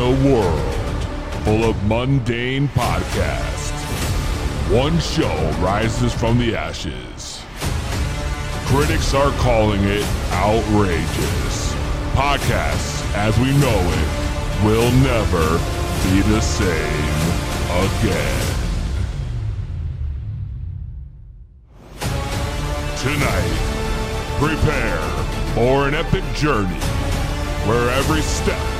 a world full of mundane podcasts, one show rises from the ashes. Critics are calling it outrageous. Podcasts, as we know it, will never be the same again. Tonight, prepare for an epic journey where every step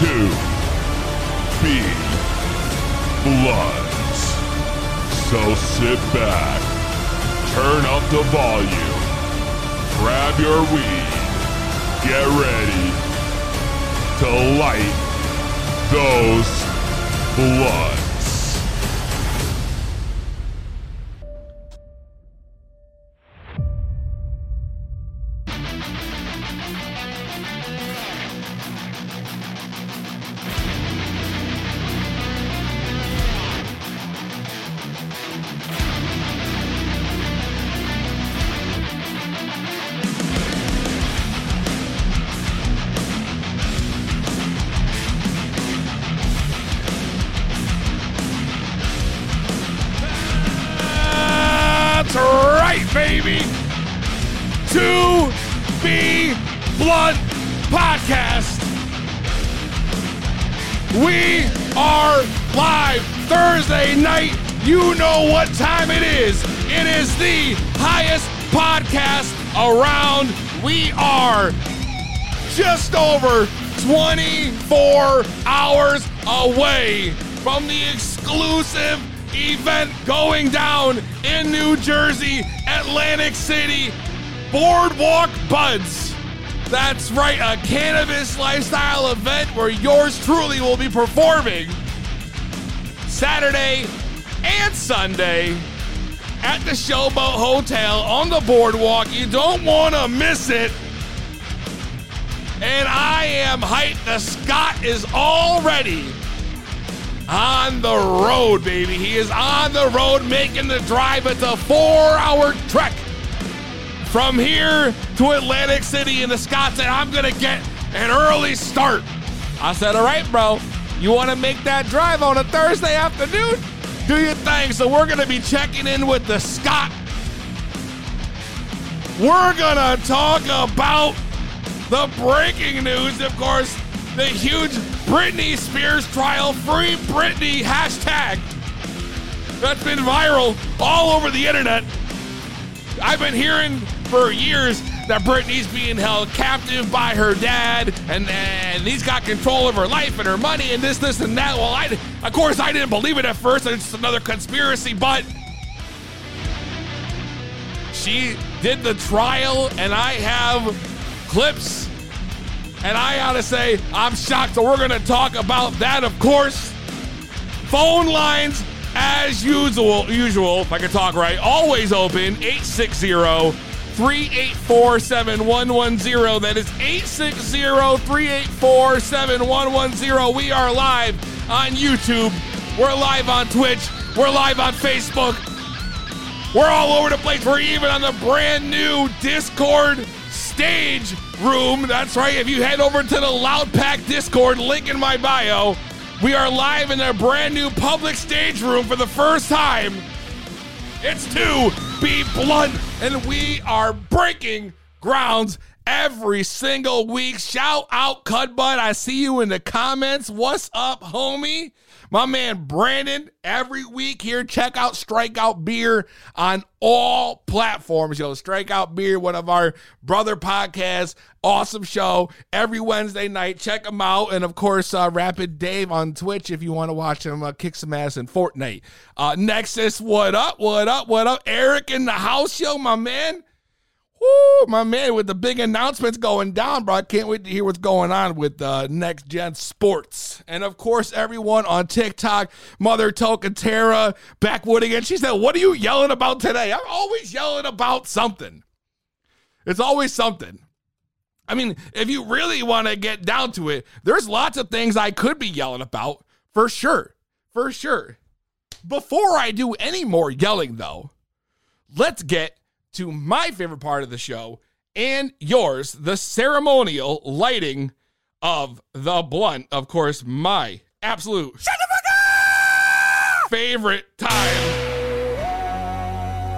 To Be Bloods. So sit back, turn up the volume, grab your weed, get ready to light those bloods. To be Blunt Podcast. We are live Thursday night. You know what time it is. It is the highest podcast around. We are just over 24 hours away from the exclusive event going down in New Jersey, Atlantic City, Boardwalk Buds. That's right, a cannabis lifestyle event where yours truly will be performing Saturday and Sunday at the Showboat Hotel on the boardwalk. You don't want to miss it. And I am hyped. The Scott is already on the road, baby. He is on the road making the drive. It's a four hour trek from here to Atlantic City. And the Scott said, I'm going to get an early start. I said, All right, bro. You want to make that drive on a Thursday afternoon? Do your thing. So we're going to be checking in with the Scott. We're going to talk about the breaking news, of course, the huge Britney Spears trial, free Britney hashtag. That's been viral all over the internet. I've been hearing for years that Britney's being held captive by her dad, and, and he's got control of her life and her money, and this, this, and that. Well, I, of course, I didn't believe it at first. It's just another conspiracy, but she did the trial, and I have clips. And I gotta say, I'm shocked. So we're gonna talk about that, of course. Phone lines, as usual, usual, if I can talk right, always open 860 384 7110. That is 860 384 7110. We are live on YouTube. We're live on Twitch. We're live on Facebook. We're all over the place. We're even on the brand new Discord stage room. That's right. If you head over to the Loud Pack Discord, link in my bio, we are live in their brand new public stage room for the first time. It's to be blunt, and we are breaking grounds every single week. Shout out Cudbud. I see you in the comments. What's up, homie? My man Brandon, every week here, check out Strikeout Beer on all platforms. Yo, Strikeout Beer, one of our brother podcasts. Awesome show every Wednesday night. Check them out. And of course, uh, Rapid Dave on Twitch if you want to watch him uh, kick some ass in Fortnite. Uh, Nexus, what up? What up? What up? Eric in the house, yo, my man. Woo, my man, with the big announcements going down, bro. I can't wait to hear what's going on with uh, Next Gen Sports. And of course, everyone on TikTok, Mother Token Tara, Backwood again. She said, What are you yelling about today? I'm always yelling about something. It's always something. I mean, if you really want to get down to it, there's lots of things I could be yelling about for sure. For sure. Before I do any more yelling, though, let's get to my favorite part of the show and yours, the ceremonial lighting of the blunt. Of course, my absolute favorite time.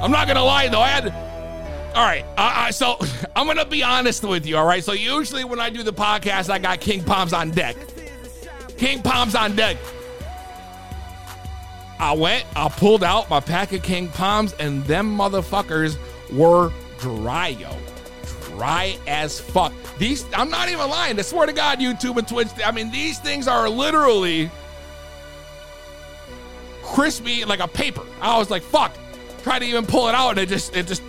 I'm not gonna lie though, I had. All right, uh, so I'm gonna be honest with you. All right, so usually when I do the podcast, I got King Palms on deck. King Palms on deck. I went, I pulled out my pack of King Palms, and them motherfuckers were dry, yo. Dry as fuck. These, I'm not even lying. I swear to God, YouTube and Twitch. I mean, these things are literally crispy like a paper. I was like, fuck. Try to even pull it out, and it just, it just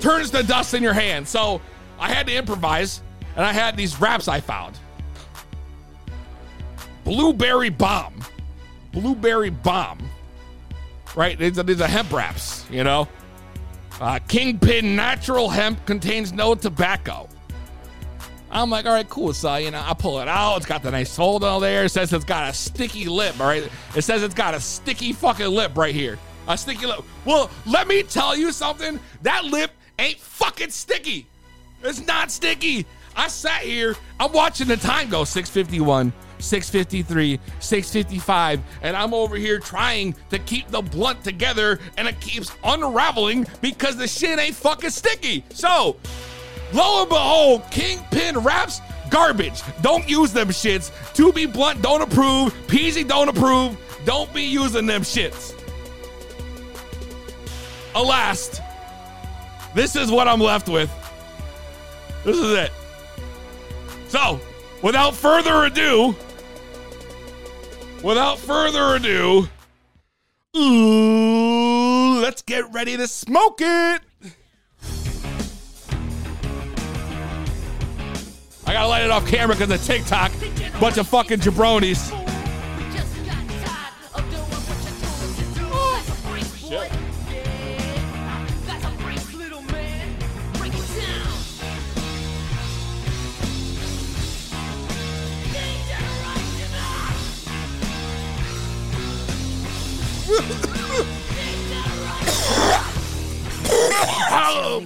turns to dust in your hand. So I had to improvise, and I had these wraps I found. Blueberry bomb. Blueberry bomb. Right? These are, these are hemp wraps, you know? Uh, Kingpin natural hemp contains no tobacco. I'm like, all right, cool. So, you know, I pull it out. It's got the nice hold on there. It says it's got a sticky lip, all right? It says it's got a sticky fucking lip right here. A sticky lip. Well, let me tell you something. That lip ain't fucking sticky. It's not sticky. I sat here, I'm watching the time go 651. 653, 655, and I'm over here trying to keep the blunt together and it keeps unraveling because the shit ain't fucking sticky. So, lo and behold, Kingpin wraps garbage. Don't use them shits. To be blunt, don't approve. Peasy don't approve. Don't be using them shits. Alas, this is what I'm left with. This is it. So, without further ado, without further ado, ooh, let's get ready to smoke it. I gotta light it off camera because of TikTok. Bunch of fucking jabronis.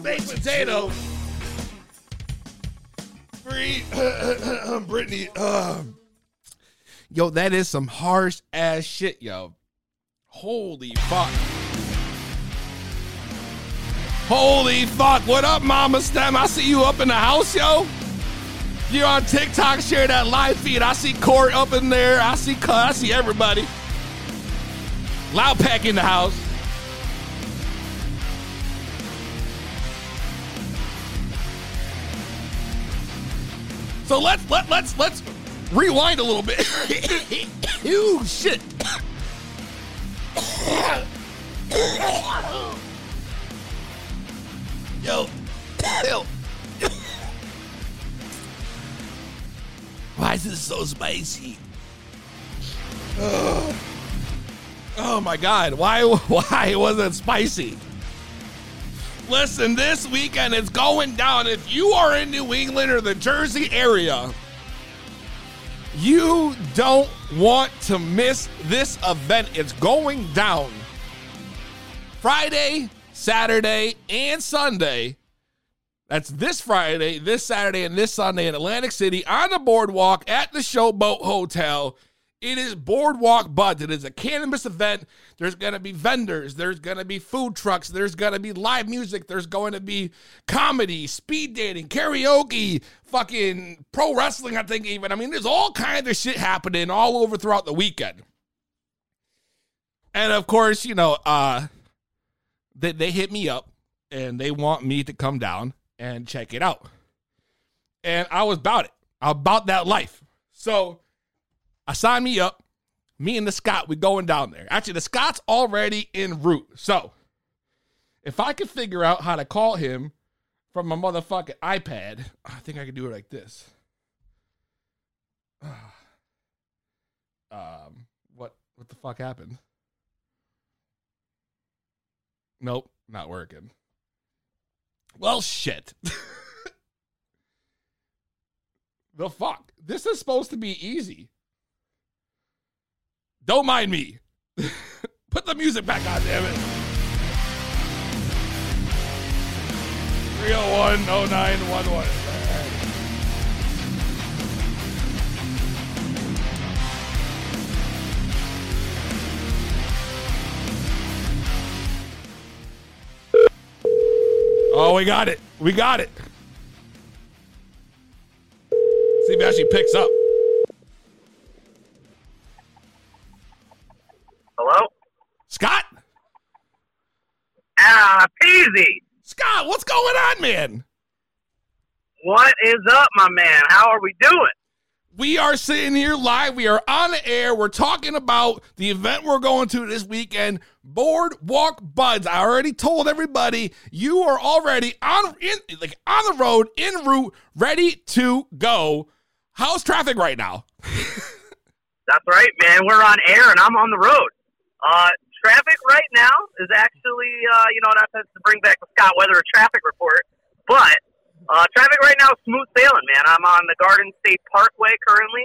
Baked potato. Free Britney. Um, yo, that is some harsh ass shit, yo. Holy fuck. Holy fuck. What up, Mama Stem? I see you up in the house, yo. You're on TikTok, share that live feed. I see Court up in there. I see I see everybody. Loud pack in the house. So let's let let's let's rewind a little bit. Ooh shit. Yo. Yo. Why is this so spicy? Ugh. Oh my god, why why was it spicy? Listen, this weekend it's going down. If you are in New England or the Jersey area, you don't want to miss this event. It's going down Friday, Saturday, and Sunday. That's this Friday, this Saturday, and this Sunday in Atlantic City on the boardwalk at the Showboat Hotel. It is Boardwalk Buds. It is a cannabis event. There's going to be vendors. There's going to be food trucks. There's going to be live music. There's going to be comedy, speed dating, karaoke, fucking pro wrestling, I think, even. I mean, there's all kinds of shit happening all over throughout the weekend. And of course, you know, uh, they, they hit me up and they want me to come down and check it out. And I was about it, about that life. So, I signed me up. Me and the Scott, we going down there. Actually, the Scott's already en route. So if I could figure out how to call him from my motherfucking iPad. I think I can do it like this. Um, what what the fuck happened? Nope, not working. Well, shit. the fuck? This is supposed to be easy. Don't mind me. Put the music back on, damn it. 301 0911. Oh, we got it. We got it. See if actually picks up. Hello? Scott? Ah, Peasy. Scott, what's going on, man? What is up, my man? How are we doing? We are sitting here live. We are on the air. We're talking about the event we're going to this weekend, Boardwalk Buds. I already told everybody you are already on in like on the road, en route, ready to go. How's traffic right now? That's right, man. We're on air and I'm on the road. Uh, traffic right now is actually, uh, you know, not to bring back the Scott Weather traffic report, but uh, traffic right now is smooth sailing, man. I'm on the Garden State Parkway currently.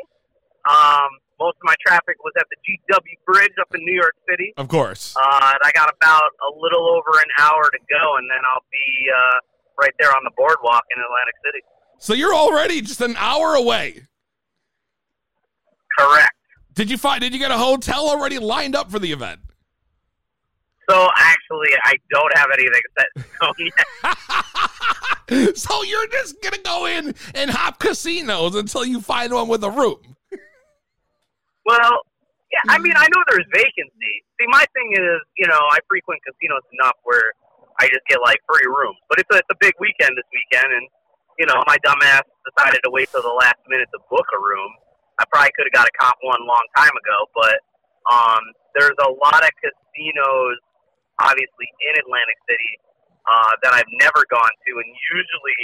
Um, most of my traffic was at the GW Bridge up in New York City. Of course. Uh, and I got about a little over an hour to go, and then I'll be uh, right there on the boardwalk in Atlantic City. So you're already just an hour away. Correct. Did you find? Did you get a hotel already lined up for the event? So actually, I don't have anything set in yet. so you're just gonna go in and hop casinos until you find one with a room. Well, yeah, I mean, I know there's vacancy. See, my thing is, you know, I frequent casinos enough where I just get like free rooms. But it's a, it's a big weekend this weekend, and you know, my dumbass decided to wait till the last minute to book a room. I probably could have got a comp one long time ago, but um, there's a lot of casinos, obviously in Atlantic City, uh, that I've never gone to, and usually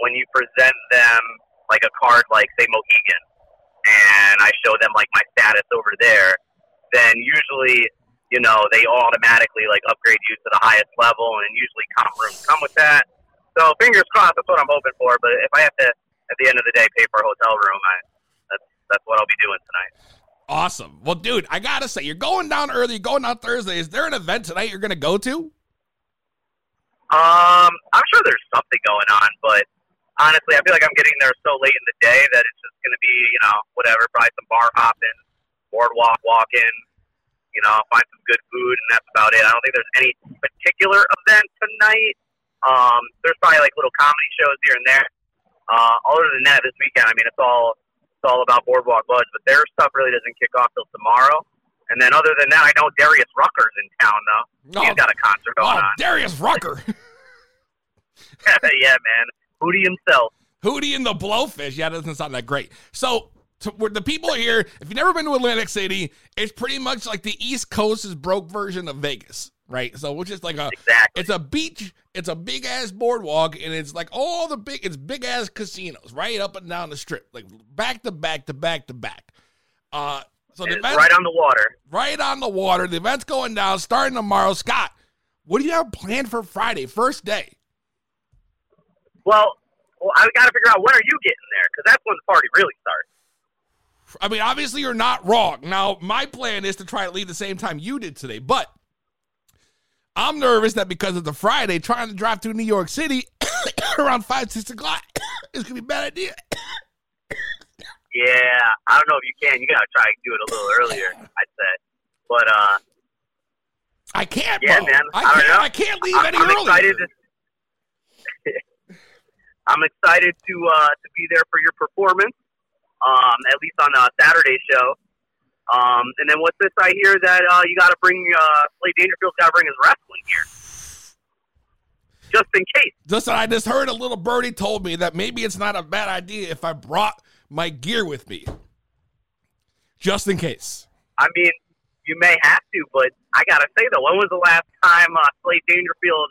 when you present them like a card, like say Mohegan, and I show them like my status over there, then usually you know they automatically like upgrade you to the highest level, and usually comp rooms come with that. So fingers crossed, that's what I'm hoping for. But if I have to, at the end of the day, pay for a hotel room, I, that's what I'll be doing tonight. Awesome. Well, dude, I gotta say, you're going down early. You're going on Thursday. Is there an event tonight you're gonna go to? Um, I'm sure there's something going on, but honestly, I feel like I'm getting there so late in the day that it's just going to be, you know, whatever, probably some bar hopping, boardwalk walking, you know, find some good food, and that's about it. I don't think there's any particular event tonight. Um, there's probably like little comedy shows here and there. Uh, other than that, this weekend, I mean, it's all it's all about Boardwalk Buds, but their stuff really doesn't kick off till tomorrow. And then other than that, I know Darius Rucker's in town though. He's Oh. got a concert going Oh, on. Darius Rucker. yeah, man. Hootie himself. Hootie and the Blowfish. Yeah, that doesn't sound that great. So, to, where the people here, if you've never been to Atlantic City, it's pretty much like the East Coast's broke version of Vegas, right? So, which is like a Exactly. it's a beach, it's a big ass boardwalk, and it's like all the big, it's big ass casinos right up and down the strip, like back to back to back to back. Uh, so the right on the water. right on the water. The event's going down, starting tomorrow. Scott, what do you have planned for Friday, first day? Well, well I got to figure out when are you getting there because that's when the party really starts. I mean, obviously you're not wrong. Now, my plan is to try to leave the same time you did today, but I'm nervous that because of the Friday, trying to drive through New York City around five, six o'clock is gonna be a bad idea. Yeah, I don't know if you can. You got to try and do it a little earlier. I'd say, but uh, I can't, Yeah, bro. man. I I don't can't. know. I can't leave I'm, any I'm earlier. excited. To, I'm excited to uh, to be there for your performance. Um, at least on a Saturday show. Um, and then what's this I hear that uh, you got to bring uh, Slade Dangerfield's got to bring his wrestling gear, just in case. Listen, I just heard a little birdie told me that maybe it's not a bad idea if I brought my gear with me, just in case. I mean, you may have to, but I gotta say though, when was the last time uh, Slade Dangerfield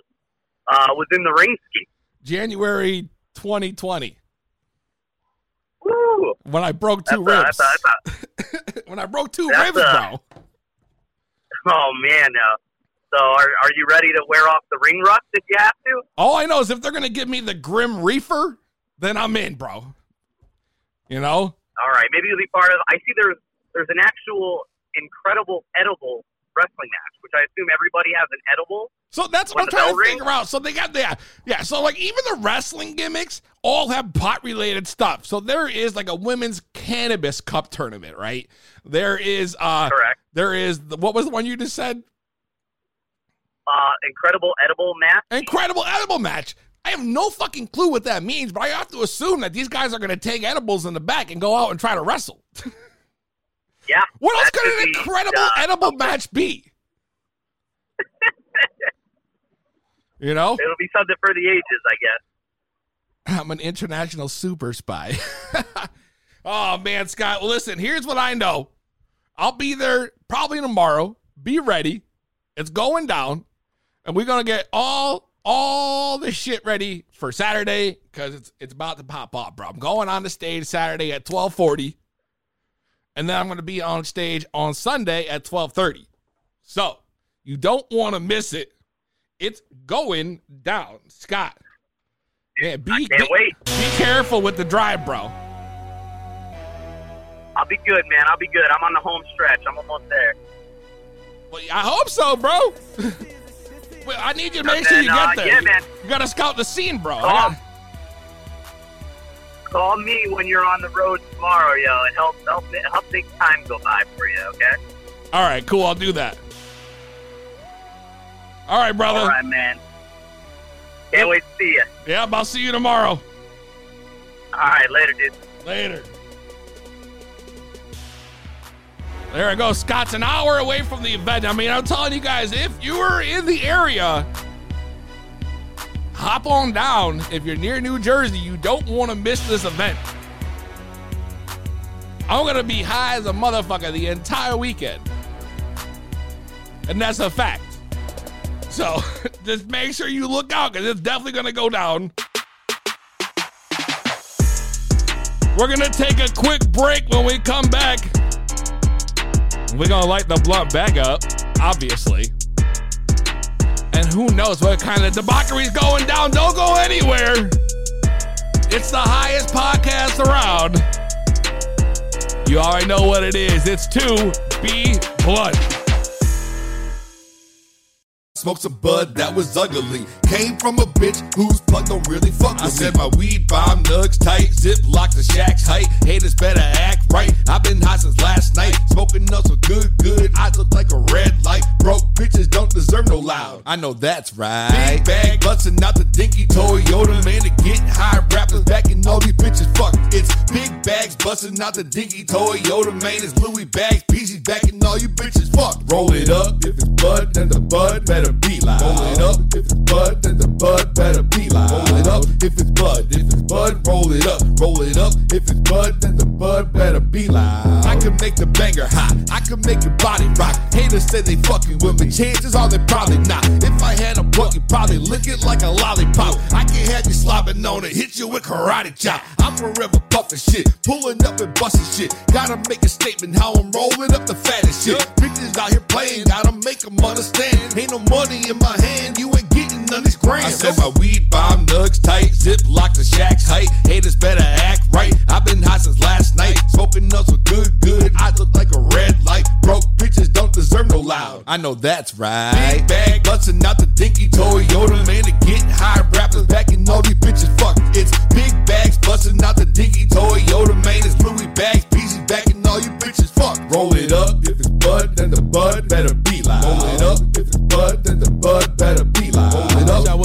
uh, was in the ring ski? January 2020 When I broke two That's a, ribs. that's a, that's when I broke two ribs, a- bro. oh man, no. So are are you ready to wear off the ring rust if you have to? All I know is if they're gonna give me the Grim Reaper, then I'm in, bro. You know? All right, maybe you'll be part of. I see there's there's an actual incredible edible wrestling match, which I assume everybody has an edible. So that's what I'm trying to figure out. So they got the yeah. So like even the wrestling gimmicks all have pot related stuff. So there is like a women's cannabis cup tournament, right? There is uh Correct. there is the, what was the one you just said? Uh, incredible edible match. Incredible edible match. I have no fucking clue what that means, but I have to assume that these guys are going to take edibles in the back and go out and try to wrestle. Yeah. What else could an incredible uh, edible match be? you know? It'll be something for the ages, I guess. I'm an international super spy. oh man, Scott. Listen, here's what I know. I'll be there probably tomorrow. Be ready. It's going down. And we're gonna get all all the shit ready for Saturday because it's it's about to pop up, bro. I'm going on the stage Saturday at 1240. And then I'm gonna be on stage on Sunday at 1230. So you don't want to miss it. It's going down. Scott. Man, be, Can't be- wait. be careful with the drive, bro. I'll be good, man. I'll be good. I'm on the home stretch. I'm almost there. Well, I hope so, bro. well, I need you to make sure you uh, get there. yeah, man. You gotta scout the scene, bro. I Call, me when you're on the road tomorrow, yo, and help help help make time go by for you. Okay. All right, cool. I'll do that. All right, brother. All right, man. Can't wait to see you. Yep, I'll see you tomorrow. All right, later, dude. Later. There I go. Scott's an hour away from the event. I mean, I'm telling you guys, if you are in the area, hop on down. If you're near New Jersey, you don't want to miss this event. I'm going to be high as a motherfucker the entire weekend. And that's a fact. So just make sure you look out because it's definitely going to go down. We're going to take a quick break when we come back. We're going to light the blunt back up, obviously. And who knows what kind of debauchery's going down. Don't go anywhere. It's the highest podcast around. You already know what it is. It's 2B Blunt. Smoked some bud that was ugly. Came from a bitch whose plug don't really fuck with I said my weed bomb nugs tight. Zip lock the shack's height. Haters better act right. I've been high since last night. Smoking up some good, good. I look like a red light. Broke bitches don't deserve no loud. I know that's right. Big bag busting out the dinky Toyota. Man, to get high rappers back and all these bitches fuck. It's big bags busting out the dinky Toyota. Man, it's Louis bags. PC's back and all you bitches fuck. Roll it up. If it's bud, then the bud better be loud. Roll it up. If it's bud, then the bud better be loud. Roll it up. If it's bud, if it's bud, roll it up. Roll it up. If it's bud, then the bud better be loud. I can make the banger hot. I can make your body rock. Haters say they fucking with me. Chances are they probably not. If I had a buck, you probably lick it like a lollipop. I can have you slobbing on it, hit you with karate chop. I'm forever puffing shit, pulling up and busting shit. Gotta make a statement how I'm rolling up the fattest shit. Bitches out here playing, gotta make them understand. Ain't no money in my hand, you ain't getting none of these grand. I said my weed bomb nugs tight, zip lock the shack's height. Haters better act right. I've been high since last night, smoking up some good, good. I look like a red light. Broke bitches don't deserve no loud. I know that's right. Big bag busting out the dinky Toyota, man, to get high rappers back and all these bitches fuck. It's big bags busting out the dinky Toyota, man. It's Louis bags, pieces back and all you bitches fuck. Roll it up, if it's bud, then the bud better be loud.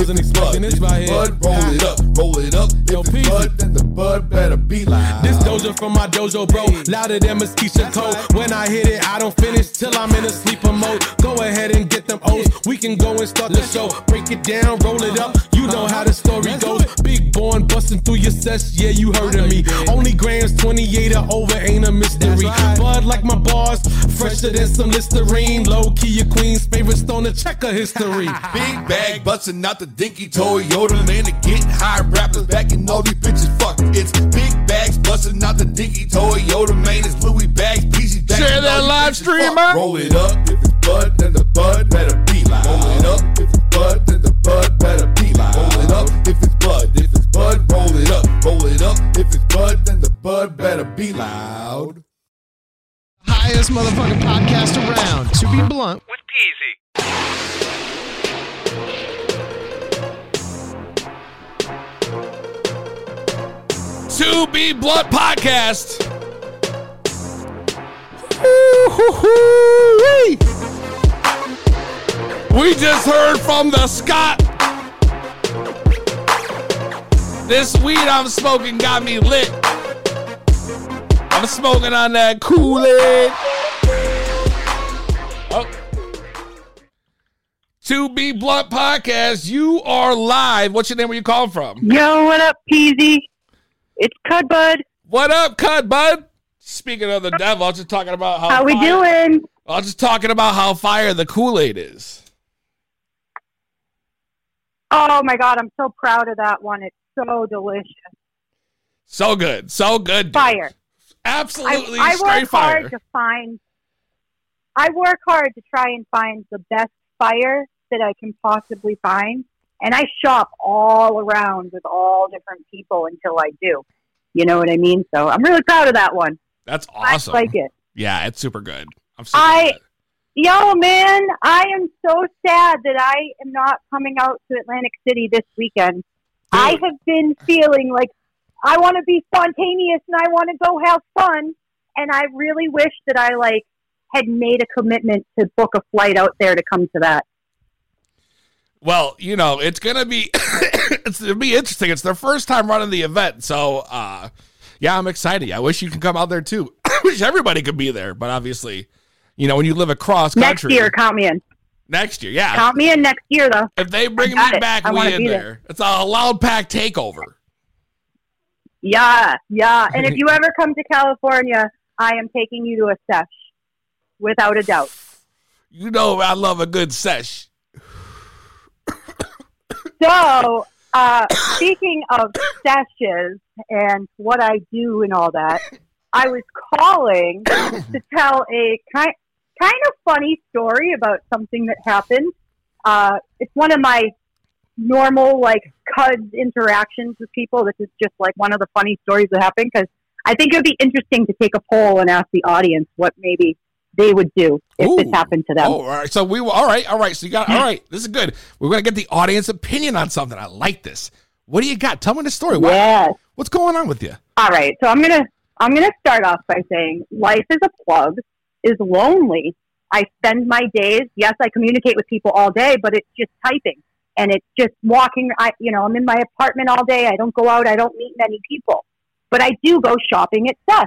Wasn't expecting this right here. Bud, roll it up, roll it up. If Yo, it's bud, then the bud better be loud. This Doja from my dojo, bro. Louder than Mosquito Code. When I hit it, I don't finish till I'm in a sleeper mode. Go ahead and get them O's. We can go and start the show. Break it down, roll it up. You know how the story goes. Big born busting through your sets, yeah, you heard of me. Only grams 28 or over ain't a mystery. Bud like my bars, fresher than some Listerine. Low key, your queen's favorite stone to check her history. Big bag busting out the dinky Toyota land to get high rappers back and all these bitches fuck. It's big bags busting out the dinky Toyota man. It's Louis bags, PG bags. Share that live stream, man. Roll it up. If it's bud, then the bud better be loud. Roll it up. If it's bud, then the bud better be loud. Roll it up. If it's bud, if it's bud, roll it up. Roll it up. If it's bud, then the bud better be loud. highest motherfucking podcast around. To be blunt, With Peasy. To Be Blunt Podcast. We just heard from the Scott. This weed I'm smoking got me lit. I'm smoking on that Kool-Aid. Oh. To Be Blunt Podcast, you are live. What's your name? Where you calling from? Yo, what up, Peasy? It's Cud Bud. What up, Cud Bud? Speaking of the devil, I was just talking about how How we fire- doing? I was just talking about how fire the Kool Aid is. Oh my god, I'm so proud of that one. It's so delicious. So good, so good. dude. Fire. I, Absolutely I straight work fire. hard to find. I work hard to try and find the best fire that I can possibly find, and I shop all around with all different people until I do. You know what I mean? So I'm really proud of that one. That's awesome. I like it. Yeah, it's super good. I'm super I-. Yo, man, I am so sad that I am not coming out to Atlantic City this weekend. I have been feeling like I want to be spontaneous and I want to go have fun, and I really wish that I like had made a commitment to book a flight out there to come to that. Well, you know, it's gonna be it's gonna be interesting. It's their first time running the event, so uh yeah, I'm excited. I wish you could come out there too. I wish everybody could be there, but obviously, you know, when you live across country, Next year, count me in. next year, yeah. Count me in next year, though. If they bring me it. back, I we in there. there. It's a loud pack takeover. Yeah, yeah. And if you ever come to California, I am taking you to a sesh, without a doubt. You know, I love a good sesh. So, uh, speaking of sessions and what I do and all that, I was calling to tell a kind kind of funny story about something that happened. Uh, it's one of my normal like cuds interactions with people. This is just like one of the funny stories that happened because I think it would be interesting to take a poll and ask the audience what maybe they would do if this happened to them. Oh, all right. So we all right, all right. So you got all right. This is good. We're gonna get the audience opinion on something. I like this. What do you got? Tell me the story. Yes. What's going on with you? All right, so I'm gonna I'm gonna start off by saying life is a plug is lonely. I spend my days. Yes, I communicate with people all day, but it's just typing and it's just walking. I you know I'm in my apartment all day. I don't go out. I don't meet many people, but I do go shopping at Sesh.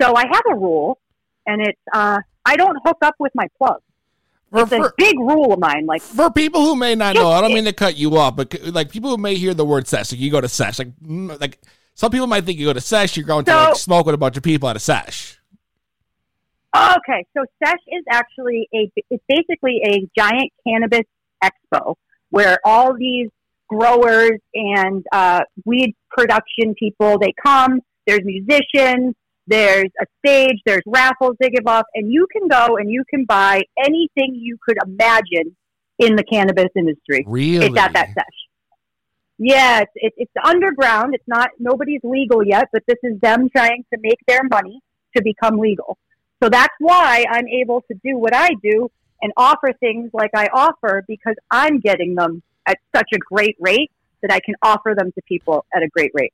So I have a rule, and it's uh, I don't hook up with my plug. For, It's a for, big rule of mine. Like for people who may not know, I don't mean to cut you off, but like people who may hear the word sesh, like you go to sesh, like like some people might think you go to sesh, you're going to like smoke with a bunch of people at a sesh. Okay, so Sesh is actually a it's basically a giant cannabis expo where all these growers and uh, weed production people they come. There's musicians, there's a stage, there's raffles they give off, and you can go and you can buy anything you could imagine in the cannabis industry. Really? It's at that sesh. Yeah, it's, it's, it's underground. It's not nobody's legal yet, but this is them trying to make their money to become legal. So that's why I'm able to do what I do and offer things like I offer because I'm getting them at such a great rate that I can offer them to people at a great rate.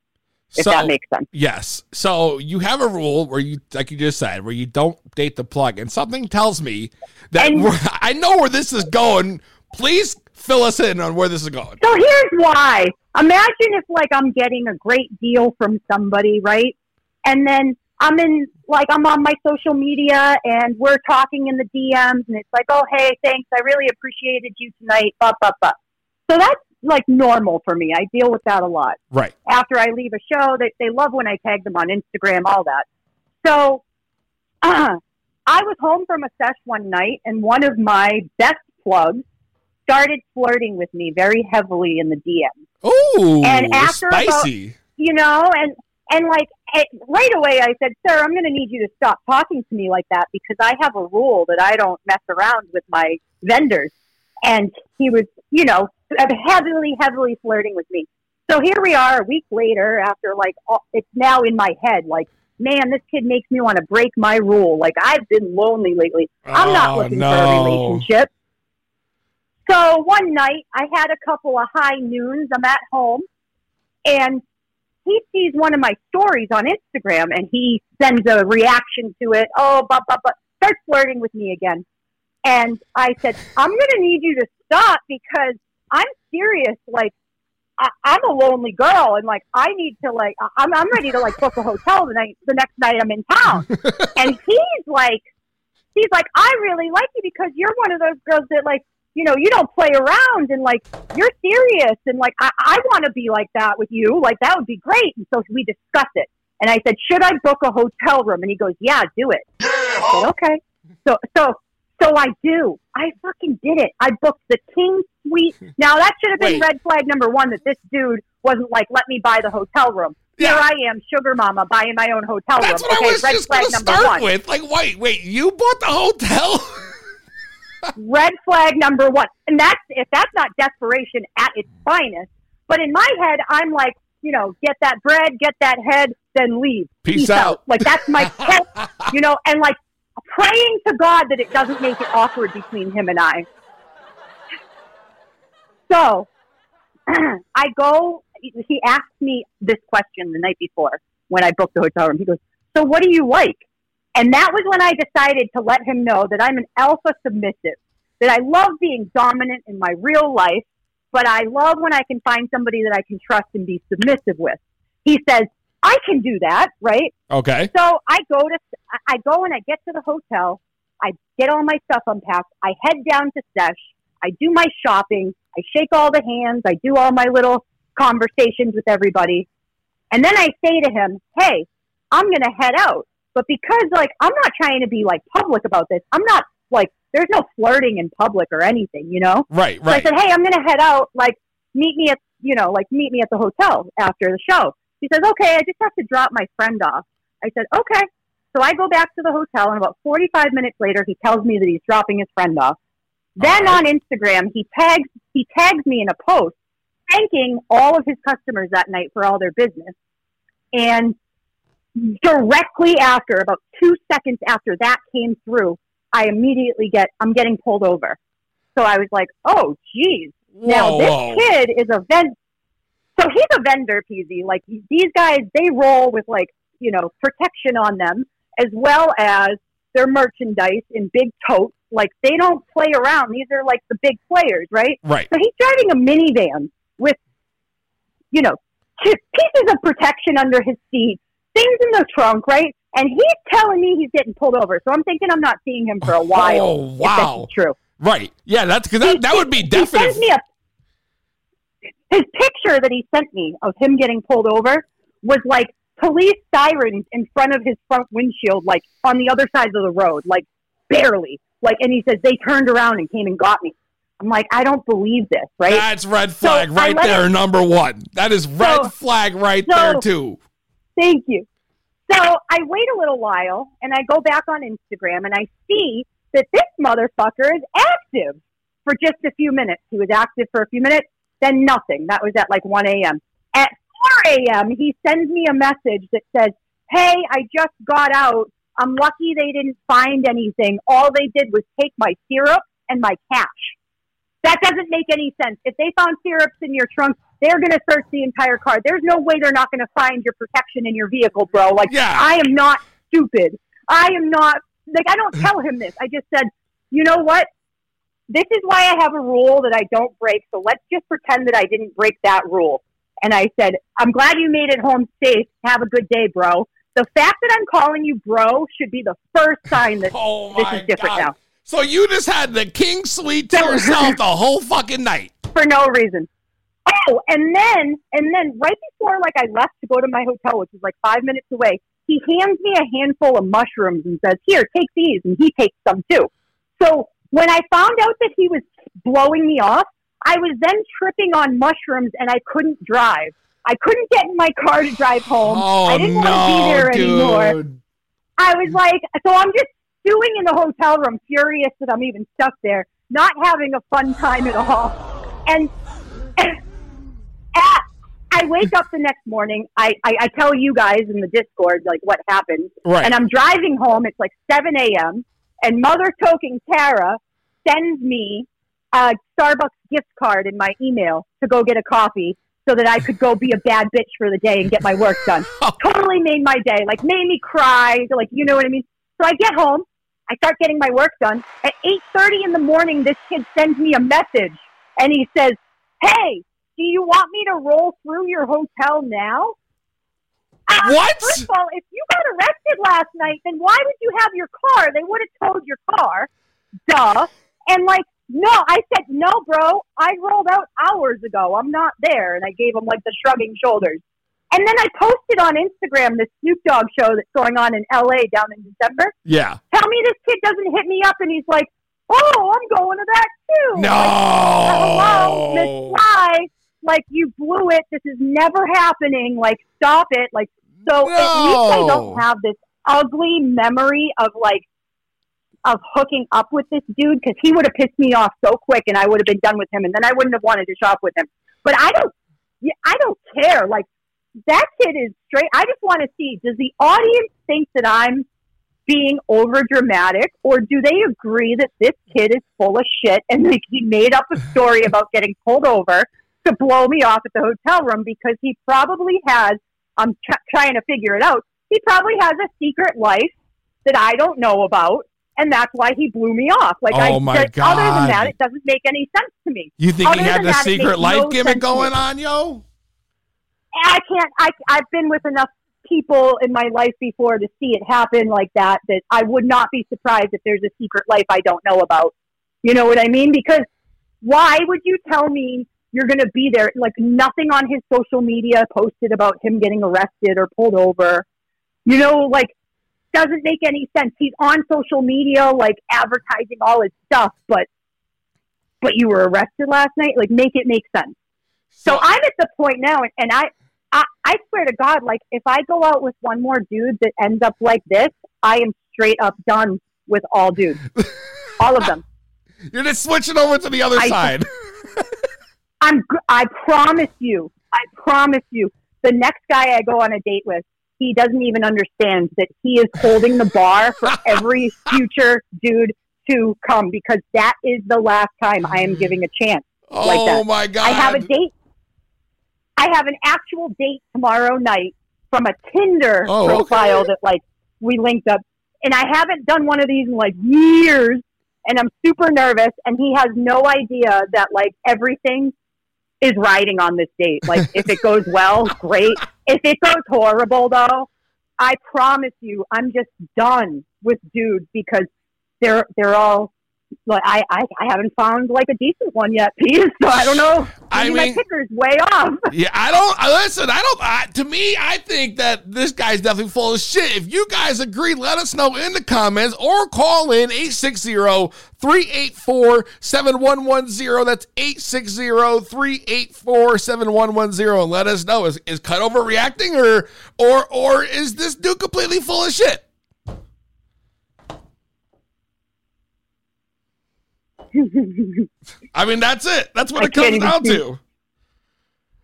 If So- that makes sense. Yes. So you have a rule where you, like you just said, where you don't date the plug, and something tells me that I know where this is going. Please fill us in on where this is going. So here's why. Imagine if like I'm getting a great deal from somebody, right? And then I'm in, like, I'm on my social media and we're talking in the DMs and it's like, oh, hey, thanks. I really appreciated you tonight. Blah, blah, blah. So that's like normal for me. I deal with that a lot. Right. After I leave a show, they, they love when I tag them on Instagram, all that. So uh, I was home from a sesh one night and one of my best plugs started flirting with me very heavily in the DMs. Ooh, And after about- spicy. you know, and and like eh, right away I said, "Sir, I'm going to need you to stop talking to me like that because I have a rule that I don't mess around with my vendors." And he was, you know, heavily, heavily flirting with me. So here we are, a week later, after like all, it's now in my head, like, man, this kid makes me want to break my rule. Like I've been lonely lately. I'm not Oh, looking no. for a relationship. So one night I had a couple of high noons. I'm at home and he sees one of my stories on Instagram and he sends a reaction to it. Oh, blah, blah, blah. Starts flirting with me again. And I said, I'm going to need you to stop because I'm serious. Like, I, I'm a lonely girl and like, I need to like, I'm, I'm ready to like book a hotel the night, the next night I'm in town. and he's like, he's like, I really like you because you're one of those girls that like, you know, you don't play around and like you're serious and like I, I want to be like that with you. Like that would be great. And so we discuss it. And I said, should I book a hotel room? And he goes, yeah, do it. I said, okay. So so so I do. I fucking did it. I booked the King Suite. Now that should have been Wait. red flag number one that this dude wasn't like, let me buy the hotel room. Yeah. Here I am, sugar mama, buying my own hotel That's room. what okay, I was red just flag going to number start one. with. Like, wait, wait, you bought the hotel? red flag number one. And that's if that's not desperation at its finest. But in my head, I'm like, you know, get that bread, get that head, then leave. Peace out. Like that's my you know, and like praying to God that it doesn't make it awkward between him and I. So I go. He asked me this question the night before when I booked the hotel room. He goes, "So what do you like?" And that was when I decided to let him know that I'm an alpha submissive, that I love being dominant in my real life, but I love when I can find somebody that I can trust and be submissive with. He says, I can do that, right? okay. So I go to, I go and I get to the hotel. I get all my stuff unpacked. I head down to Sesh. I do my shopping. I shake all the hands. I do all my little conversations with everybody. And then I say to him, Hey, I'm going to head out. But because like, I'm not trying to be like public about this. I'm not like, there's no flirting in public or anything, you know? Right, So I said, "Hey, I'm going to head out. Like, meet me at you know, like meet me at the hotel after the show." He says, "Okay, I just have to drop my friend off." I said, "Okay." So I go back to the hotel, and about 45 minutes later, he tells me that he's dropping his friend off. Then All on Instagram, he tags he tags me in a post thanking all of his customers that night for all their business. And directly after, about two seconds after that came through, I immediately get I'm getting pulled over. So I was like, "Oh, geez." Now this whoa. kid is a vend. So he's a vendor, Peasy. Like these guys, they roll with like you know protection on them as well as their merchandise in big totes. Like they don't play around. These are like the big players, right? Right. So he's driving a minivan with, you know, pieces of protection under his seat, things in the trunk, right? And he's telling me he's getting pulled over. So I'm thinking I'm not seeing him for a oh, while. Oh, if wow. that's true. Right. Yeah, that's because that, that would be He sends me a, his picture that he sent me of him getting pulled over was like police sirens in front of his front windshield, like on the other side of the road, like barely. Like, and he says they turned around and came and got me. I'm like, I don't believe this, right? That's red flag I right there, it- number one. That is red So- flag right so- there, too. Thank you. So I wait a little while and I go back on Instagram and I see that this motherfucker is active for just a few minutes. He was active for a few minutes, then nothing. That was at like 1 a.m. At 4 a.m., he sends me a message that says, Hey, I just got out. I'm lucky they didn't find anything. All they did was take my syrup and my cash. That doesn't make any sense. If they found syrups in your trunk, they're going to search the entire car. There's no way they're not going to find your protection in your vehicle, bro. Like, Yeah. I am not stupid. I am not, like, I don't tell him this. I just said, you know what? This is why I have a rule that I don't break. So let's just pretend that I didn't break that rule. And I said, I'm glad you made it home safe. Have a good day, bro. The fact that I'm calling you bro should be the first sign that Oh this is different God. now So you just had the king suite to yourself the whole fucking night. for no reason. Oh, and then and then right before like I left to go to my hotel, which is like five minutes away, he hands me a handful of mushrooms and says, "Here, take these," and he takes some too. So when I found out that he was blowing me off, I was then tripping on mushrooms and I couldn't drive. I couldn't get in my car to drive home. Oh I didn't no, want to be there dude. anymore. I was like, so I'm just stewing in the hotel room, furious that I'm even stuck there, not having a fun time at all. And, at, I wake up the next morning. I, I, I tell you guys in the Discord like what happened, Right. and I'm driving home. It's like 7 a.m. And Mother Token Tara sends me a Starbucks gift card in my email to go get a coffee so that I could go be a bad bitch for the day and get my work done. Oh. totally made my day, like made me cry, like you know what I mean. So I get home, I start getting my work done. At 8:30 in the morning, this kid sends me a message and he says, "Hey, do you want me to roll through your hotel now?" Uh, What? First of all, if you got arrested last night, then why would you have your car? They would have towed your car. Duh. And like, no, I said, no, bro. I rolled out hours ago. I'm not there. And I gave him like the shrugging shoulders. And then I posted on Instagram this Snoop Dogg show that's going on in LA down in December. Yeah. Tell me this kid doesn't hit me up and he's like, oh, I'm going to that too. No. Like, hello, Miss Fly. Like, you blew it. This is never happening. Like, stop it. Like, so at least I don't have this ugly memory of like, of hooking up with this dude because he would have pissed me off so quick and I would have been done with him and then I wouldn't have wanted to shop with him. But I don't, yeah, I don't care. Like, that kid is straight. I just want to see does the audience think that I'm being over dramatic or do they agree that this kid is full of shit and like he made up a story about getting pulled over to blow me off at the hotel room because he probably has I'm tr- trying to figure it out he probably has a secret life that I don't know about and that's why he blew me off like I Oh, my just- other than that it doesn't make any sense to me You think he had the that, secret life no gimmick sense to me. going on, yo? I can't. I I've been with enough people in my life before to see it happen like that. That I would not be surprised if there's a secret life I don't know about. You know what I mean? Because why would you tell me you're going to be there? Like nothing on his social media posted about him getting arrested or pulled over. You know, like doesn't make any sense. He's on social media, like advertising all his stuff, but but you were arrested last night. Like make it make sense. So I'm at the point now, and, and I, I, I swear to God, like if I go out with one more dude that ends up like this, I am straight up done with all dudes, all of them. You're just switching over to the other I- side. I'm, I promise you, I promise you, the next guy I go on a date with, he doesn't even understand that he is holding the bar for every future dude to come because that is the last time I am giving a chance. like oh that. my god. I have a date. I have an actual date tomorrow night from a Tinder Oh, okay. profile that like we linked up, and I haven't done one of these in like years, and I'm super nervous. And he has no idea that like everything is riding on this date. Like if it goes well, great. If it goes horrible, though, I promise you, I'm just done with dudes because they're they're all. Like I, I, I haven't found like a decent one yet, Pete. So I don't know. I Maybe mean- my picker's way off. Yeah, I don't. Listen, I don't. I, to me, I think that this guy's definitely full of shit. If you guys agree, let us know in the comments or call in 860-384-7110. That's 860-384-7110 and let us know is is Cud over reacting or or or is this dude completely full of shit? I mean, that's it. That's what I it comes down see. to.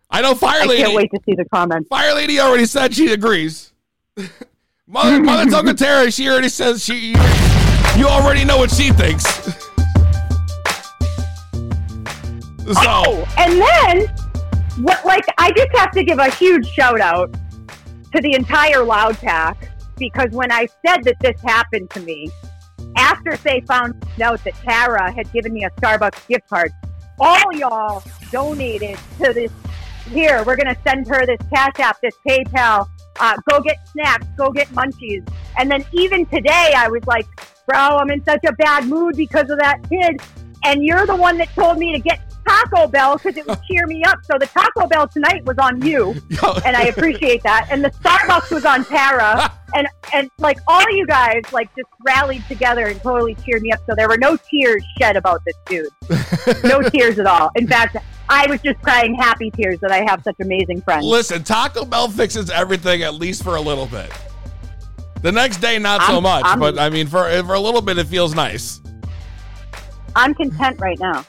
I know Fire I Lady. can't wait to see the comments. Fire Lady already said she agrees. Mother, Mother Token Tara, she already says she. You already know what she thinks. so, Oh, and then what? Like, I just have to give a huge shout out to the entire Loud Pack because when I said that this happened to me, after they found out that Tara had given me a Starbucks gift card, all y'all donated to this. Here, we're gonna send her this Cash App, this PayPal. uh, go get snacks, go get munchies. And then even today, I was like, bro, I'm in such a bad mood because of that kid. And you're the one that told me to get Taco Bell because it would cheer me up. So the Taco Bell tonight was on you, and I appreciate that. And the Starbucks was on Tara, and and like all you guys like just rallied together and totally cheered me up. So there were no tears shed about this dude, no tears at all. In fact, I was just crying happy tears that I have such amazing friends. Listen, Taco Bell fixes everything at least for a little bit. The next day, not so I'm- much, I'm- but I mean, for for a little bit, it feels nice. I'm content right now.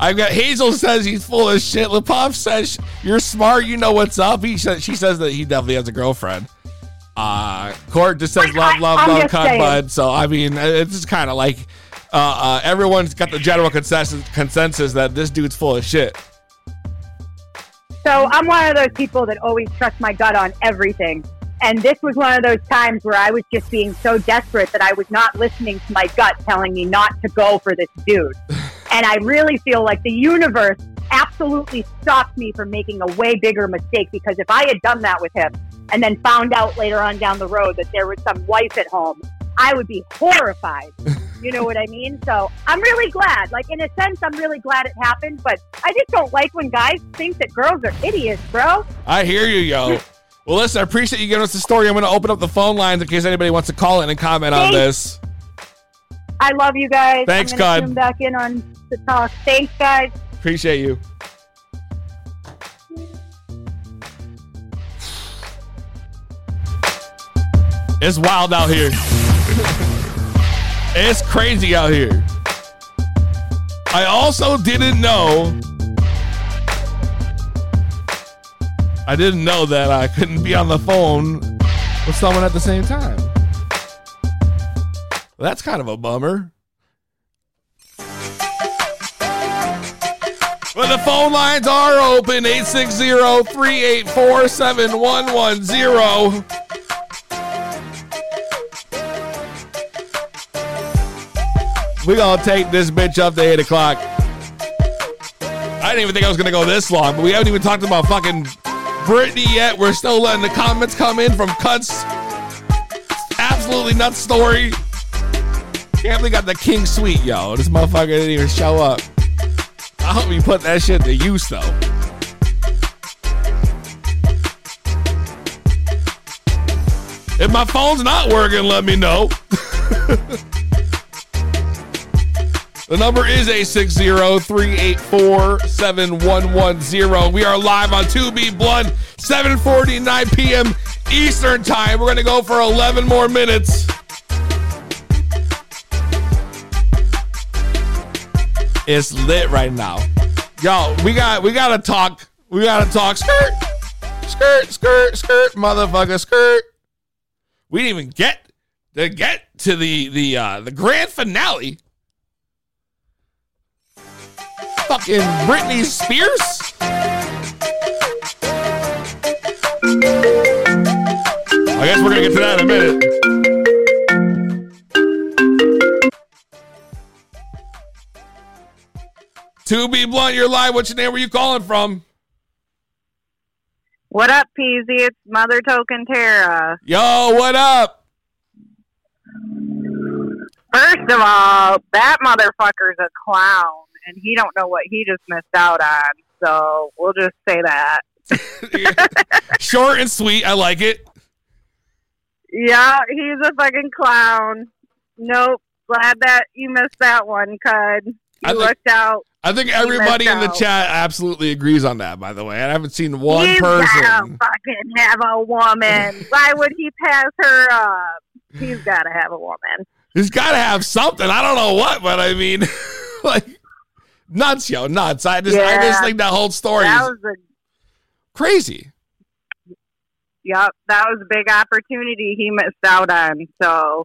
I've got Hazel says he's full of shit. Lapov says you're smart. You know what's up. He says she says that he definitely has a girlfriend. Uh, Court just says love, I- love, I'm love, Cud Bud. So I mean, it's just kind of like uh, uh, everyone's got the general consensus consensus that this dude's full of shit. So I'm one of those people that always trust my gut on everything. And this was one of those times where I was just being so desperate that I was not listening to my gut telling me not to go for this dude. and I really feel like the universe absolutely stopped me from making a way bigger mistake because if I had done that with him and then found out later on down the road that there was some wife at home, I would be horrified. You know what I mean? So I'm really glad. Like in a sense, I'm really glad it happened. But I just don't like when guys think that girls are idiots, bro. I hear you, yo. Well, listen, I appreciate you giving us the story. I'm going to open up the phone lines in case anybody wants to call in and comment on this. I love you guys. Thanks, I'm God. tune back in on the talk. Thanks, guys. Appreciate you. It's wild out here. it's crazy out here. I also didn't know. I didn't know that I couldn't be on the phone with someone at the same time. That's kind of a bummer. But the phone lines are open 860 384 7110. We gonna take this bitch up to 8 o'clock. I didn't even think I was gonna go this long, but we haven't even talked about fucking Britney yet. We're still letting the comments come in from Cud's. Absolutely nuts story. Can't believe got the King Suite, yo. This motherfucker didn't even show up. I hope you put that shit to use though. If my phone's not working, let me know. the number is 860-384-7110. We are live on To Be Blunt, 7:49 p.m. Eastern Time. We're gonna go for 11 more minutes. It's lit right now. Yo, we got we gotta talk. We gotta talk skirt. Skirt, skirt, skirt, motherfucker, skirt. We didn't even get to get to the the uh the grand finale. Fucking Britney Spears. I guess we're gonna get to that in a minute. To be blunt, you're live. What's your name? Where you calling from? What up, Peasy? It's Mother Token Tara. Yo, what up? First of all, that motherfucker's a clown, and he don't know what he just missed out on. So we'll just say that. Short and sweet. I like it. Yeah, he's a fucking clown. Nope. Glad that you missed that one, Cud. You I think- looked out. I think everybody in the chat absolutely agrees on that. By the way, I haven't seen one He's gotta person. fucking have a woman. Why would he pass her up? He's gotta have a woman. He's got to have something. I don't know what, but I mean, like nuts, yo, nuts. I just, I just think that whole story That is was a crazy. Yep, that was a big opportunity he missed out on. So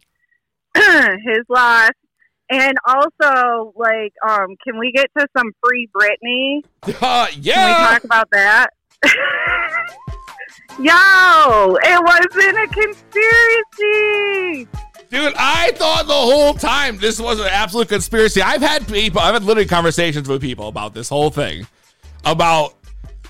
his loss. And also, like, um, can we get to some free Britney? Uh, Can we yeah, talk about that? Yo, it wasn't a conspiracy. dude. I thought the whole time this was an absolute conspiracy. I've had people, I've had literally conversations with people about this whole thing, about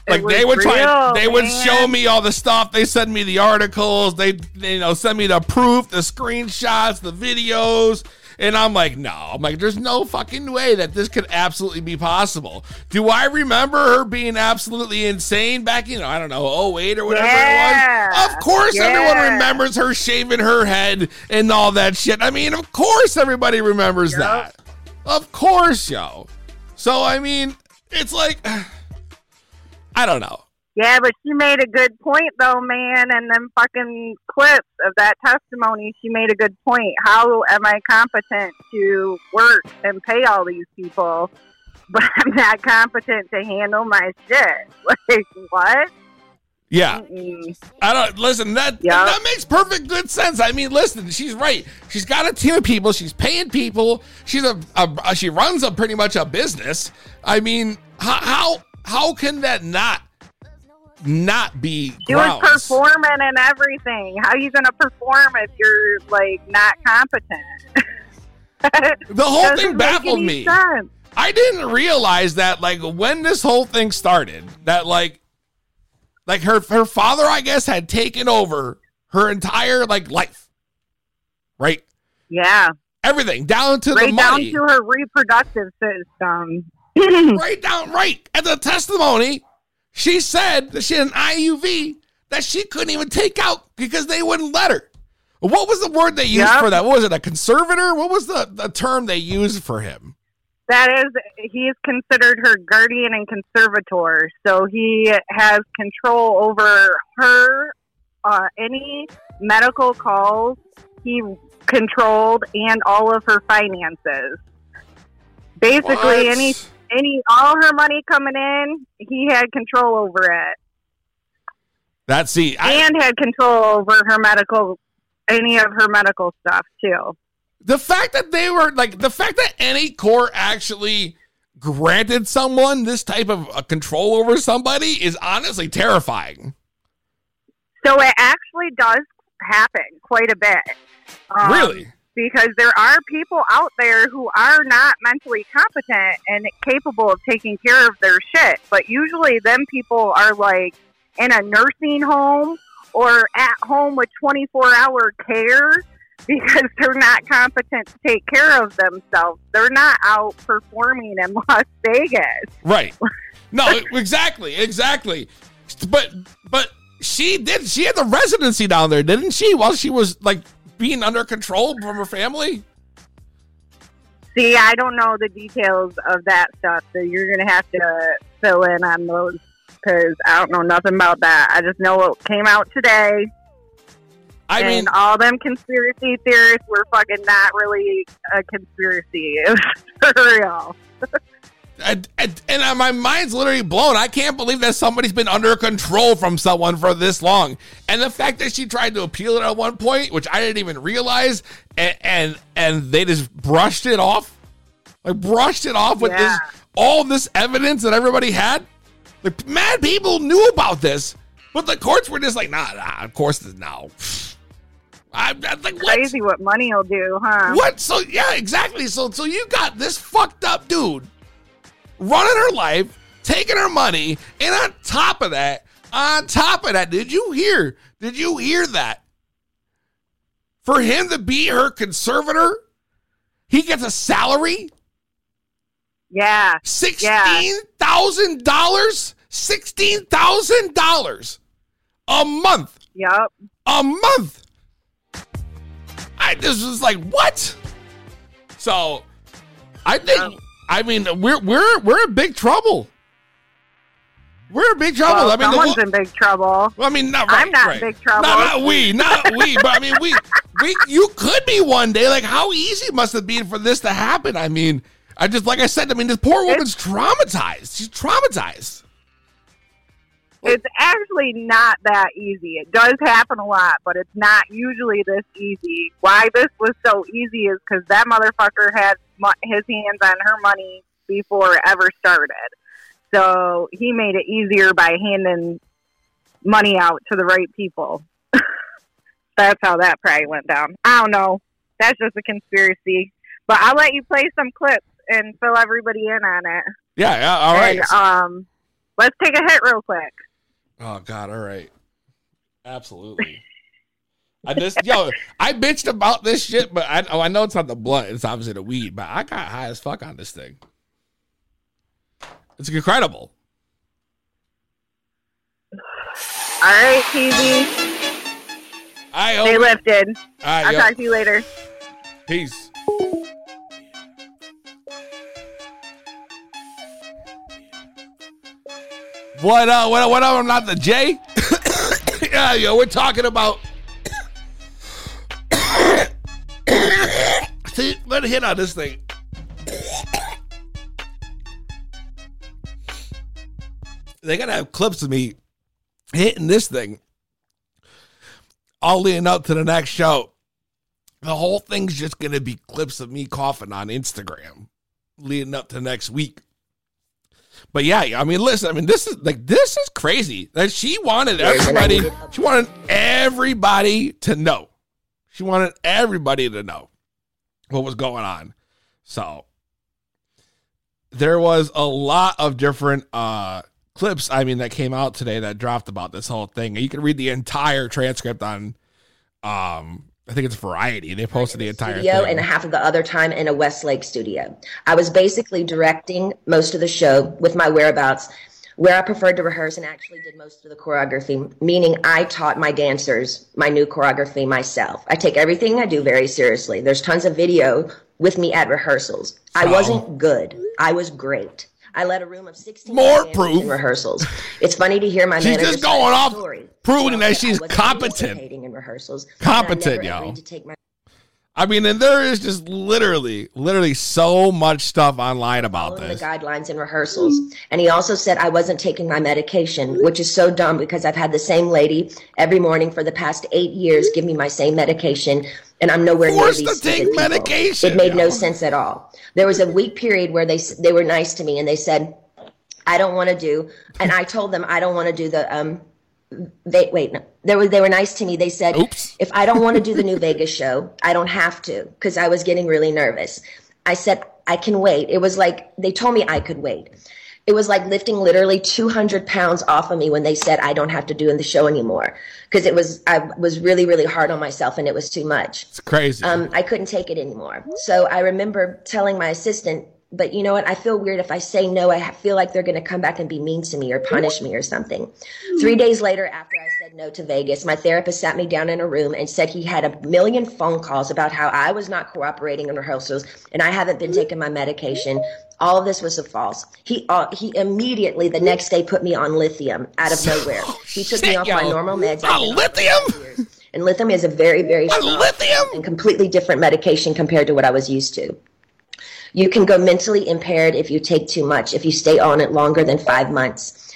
like they would try real, they would show me all the stuff they send me the articles they, they you know send me the proof the screenshots the videos and i'm like no. I'm like there's no fucking way that this could absolutely be possible. Do i remember her being absolutely insane back you know i don't know 08 or whatever it was? Of course everyone remembers her shaving her head and all that shit. I mean of course everybody remembers Yep. that. Of course yo. So i mean it's like i don't know Yeah, but she made a good point though, man. And them fucking clips of that testimony, she made a good point. How am I competent to work and pay all these people, but I'm not competent to handle my shit? Like what? yeah Mm-mm. I don't listen. That Yeah. that makes perfect good sense. I mean, listen, she's right. She's got a team of people. She's paying people. She's a, a she runs a pretty much a business. I mean, how how how can that not not be She was performing and everything. How are you gonna perform if you're like not competent? The whole thing baffled me. sense. I didn't realize that like when this whole thing started, that like like her her father, I guess, had taken over her entire like life, right? Yeah, Everything down to the right down money. to her reproductive system. right down right at the testimony she said that she had an IUD that she couldn't even take out because they wouldn't let her what was the word they used Yep. for that what was it a conservator what was the, the term they used for him That is, he's considered her guardian and conservator. So he has control over her, uh, any medical calls he controlled, and all of her finances. Basically, What? any any all her money coming in, he had control over it, that see I, and had control over her medical, any of her medical stuff too. the fact that they were like the fact that any court actually granted someone this type of uh, control over somebody is honestly terrifying So it actually does happen quite a bit. Um, really because there are people out there who are not mentally competent and capable of taking care of their shit. But usually, them people are like in a nursing home or at home with 24 hour care because they're not competent to take care of themselves. They're not out performing in Las Vegas. Right. No, exactly, exactly. But but she did she had the residency down there, didn't she? While she was like being under control from her family? See, I don't know the details of that stuff, so you're going to have to fill in on those because I don't know nothing about that. I just know what came out today. I and mean, all them conspiracy theorists were fucking not really a conspiracy. It was for real. and, and, and uh, my mind's literally blown. I can't believe that somebody's been under control from someone for this long. And the fact that she tried to appeal it at one point, which I didn't even realize, and and, and they just brushed it off, like brushed it off with Yeah. this all this evidence that everybody had. Like mad people knew about this, but the courts were just like, nah, nah. Of course, no. I'm, I'm like, what? Crazy what money will do, huh? What? So yeah, exactly. So so you got this fucked up dude running her life, taking her money, and on top of that, on top of that, did you hear? Did you hear that? For him to be her conservator, he gets a salary Yeah. sixteen thousand dollars, sixteen thousand dollars a month, Yep. a month. I just was like, what? So, I think, I mean, we're we're we're in big trouble. We're in big trouble. Well, I mean, someone's lo- in big trouble. well, I mean, not I'm right, not in right. big trouble. No, not we, not we. But I mean, we, we, you could be one day. Like, how easy must it be for this to happen? I mean, I just, like I said, I mean, this poor woman's traumatized. She's traumatized. It's actually not that easy. It does happen a lot, but it's not usually this easy. Why this was so easy is because that motherfucker had his hands on her money before it ever started. So he made it easier by handing money out to the right people. That's how that probably went down. I don't know. That's just a conspiracy. But I'll let you play some clips and fill everybody in on it. Yeah, yeah. All right. And, um, Let's take a hit real quick. Oh God! All right, absolutely. I just yo, I bitched about this shit, but I oh, I know it's not the blunt; it's obviously the weed. But I got high as fuck on this thing. It's incredible. All right, TV. I Stay hope. lifted. All right, I'll yo, talk to you later. peace. What uh what what up? I'm not the J. yeah, yo, we're talking about See, let it hit on this thing. They gotta have clips of me hitting this thing. All leading up to the next show. The whole thing's just gonna be clips of me coughing on Instagram leading up to next week. But yeah, I mean, listen, I mean, this is like this is crazy that she wanted everybody. She wanted everybody to know. She wanted everybody to know what was going on. So there was a lot of different uh clips. I mean, that came out today that dropped about this whole thing. You can read the entire transcript on, um, I think it's Variety. They posted the entire studio thing. and half of the other time in a Westlake studio. I was basically directing most of the show with my whereabouts, where I preferred to rehearse and actually did most of the choreography, meaning I taught my dancers my new choreography myself. I take everything I do very seriously. There's tons of video with me at rehearsals. I wasn't good. I was great. I led a room of 16 More proof. rehearsals. It's funny to hear my She's manager just going off story. proving that she's competent. in rehearsals. Competent, and I never yo. agreed to take my I mean, and there is just literally, literally so much stuff online about this. the guidelines and rehearsals. And he also said I wasn't taking my medication, which is so dumb because I've had the same lady every morning for the past eight years give me my same medication, and I'm nowhere near these to take stupid people. medication, It made no sense at all. There was a week period where they they were nice to me and they said. I don't want to do, and I told them I don't want to do the um, they wait no. They were they were nice to me. They said Oops. if i don't want to do the new vegas show i don't have to because i was getting really nervous. I said i can wait. It was like they told me i could wait. It was like lifting literally 200 pounds off of me when they said i don't have to do in the show anymore. Because it was i was really really hard on myself and it was too much. It's crazy. um, I couldn't take it anymore. So I remember telling my assistant, but you know what? I feel weird if I say no. I feel like they're going to come back and be mean to me or punish me or something. Three days later, after I said no to Vegas, my therapist sat me down in a room and said he had a million phone calls about how I was not cooperating in rehearsals and I haven't been taking my medication. All of this was a false. He uh, he immediately the next day put me on lithium out of nowhere. He took me Shit, off my normal meds. On I've been on lithium? And lithium is a very, very strong lithium? and completely different medication compared to what I was used to. You can go mentally impaired if you take too much, if you stay on it longer than five months.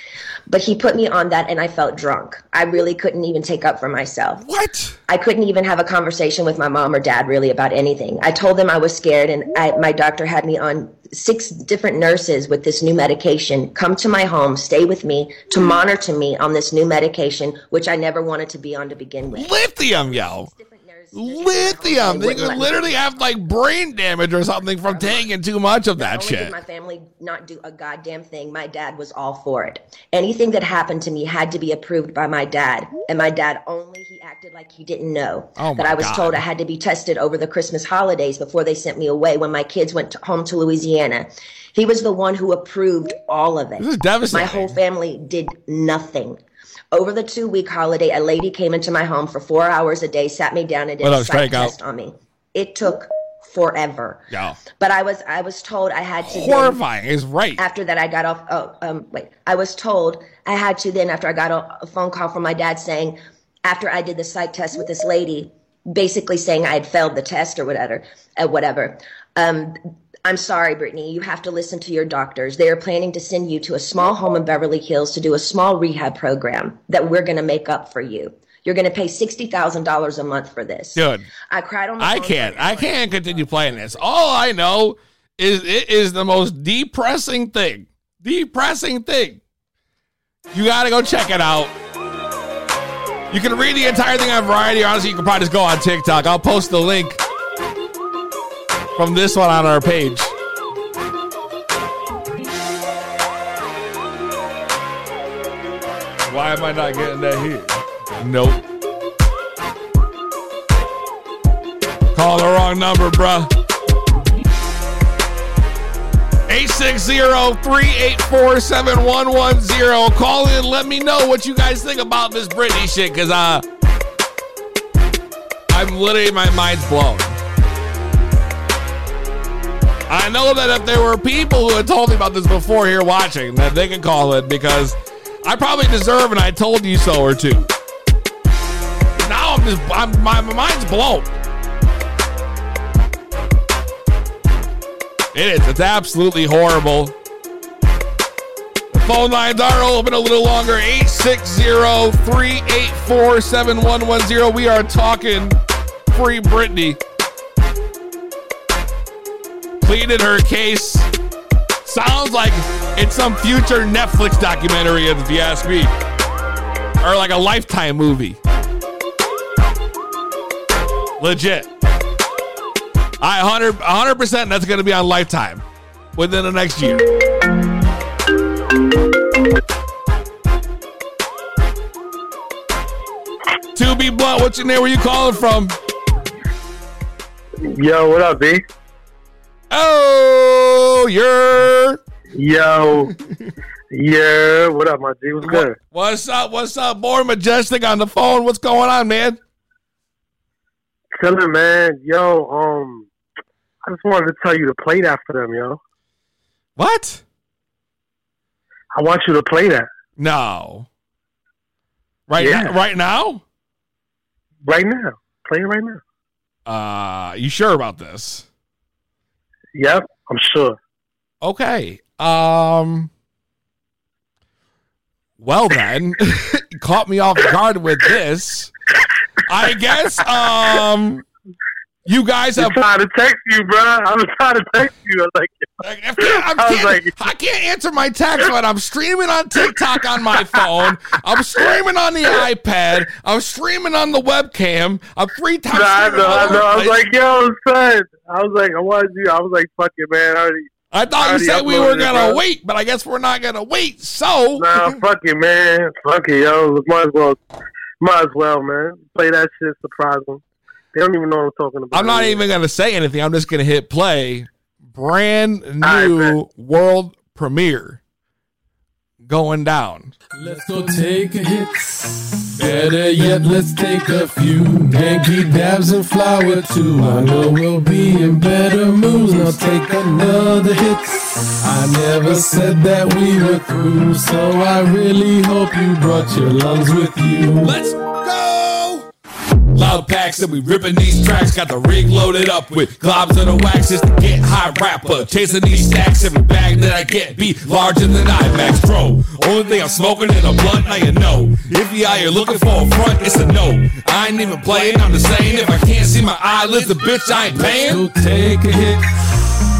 But he put me on that and I felt drunk. I really couldn't even take up for myself. what? I couldn't even have a conversation with my mom or dad really about anything. I told them I was scared, and I, my doctor had me on six different nurses with this new medication come to my home, stay with me to monitor me on this new medication, which I never wanted to be on to begin with. Lithium, yo. Lithium. They could literally have like brain damage or something from taking too much of that shit. my family not do a goddamn thing, my dad was all for it. Anything that happened to me had to be approved by my dad, and my dad only he acted like he didn't know Oh that I was God. told I had to be tested over the Christmas holidays before they sent me away when my kids went to, home to Louisiana. He was the one who approved all of it. This is devastating. My whole family did nothing. Over the two week holiday, a lady came into my home for four hours a day, sat me down, and did What a psych test on me. It took forever. Yeah. But I was I was told I had to then- Horrifying is right. after that I got off oh um wait I was told I had to then after I got a, a phone call from my dad saying after I did the psych test with this lady basically saying I had failed the test or whatever uh, whatever um I'm sorry Britney you have to listen to your doctors they are planning to send you to a small home in Beverly Hills to do a small rehab program that we're going to make up for you you're going to pay $60,000 a month for this Dude, I cried on the I can't. I can't continue playing this. All I know is it is the most depressing thing. Depressing thing. You gotta go check it out. You can read the entire thing on Variety. Honestly, you can probably just go on TikTok. I'll post the link from this one on our page. Why am I not getting that here? Nope. Call the wrong number, bruh. 860-384-7110. Call in, let me know what you guys think about this Britney shit, because uh, I'm literally, my mind's blown. I know that if there were people who had told me about this before here watching, that they can call it because I probably deserve and I told you so or two. Now I'm just, I'm, my, my mind's blown. It is. It's absolutely horrible. The phone lines are open a little longer. 860-384-7110. We are talking free Britney. Pleaded her case. Sounds like it's some future Netflix documentary, if you ask me. Or like a lifetime movie. Legit. I 100 100% that's going to be on Lifetime within the next year. To be blunt, what's your name? Where you calling from? Yo, what up, B? Oh, you're. Yo. yeah, what up, my G? What's good? What's up? What's up? Born Majestic on the phone. What's going on, man? Chilling, man. Yo, um, I just wanted to tell you to play that for them, yo. What? I want you to play that. No. Right Yeah. now, right now? Right now. Play it right now. Uh, you sure about this? Yep, I'm sure. Okay. Um Well then, caught me off guard with this. I guess um you guys I'm have trying to text you, bro. I'm trying to text you. I was like, I can't, I was like, I can't answer my text, but I'm streaming on TikTok on my phone. I'm streaming on the iPad. I'm streaming on the webcam. I'm three times. I know, I know. I was like, yo, son. I was like, I wanted you. I was like, fuck it, man. I already, I thought you said we were gonna wait, but I guess we're not gonna wait. So Nah, fuck it, man. Fuck it, yo. Might as well. Might as well, man. Play that shit. Surprise them. They don't even know what I'm talking about. I'm not even gonna say anything. I'm just gonna hit play. Brand right, new world premiere going down. Let's go take a hit. Better yet, let's take a few Yankee dabs and flour too. I know we'll be in better moods. Now take another hit. I never said that we were through, so I really hope you brought your lungs with you. Let's go! Loud packs and we ripping these tracks. Got the rig loaded up with globs of the wax to get high rapper. Chasing these stacks, every bag that I get be larger than IMAX Pro. Only thing I'm smoking in a blunt, now you know. If you out here looking for a front, it's a no. I ain't even playing, I'm just saying. If I can't see my eyelids, the bitch I ain't paying. Let's go take a hit.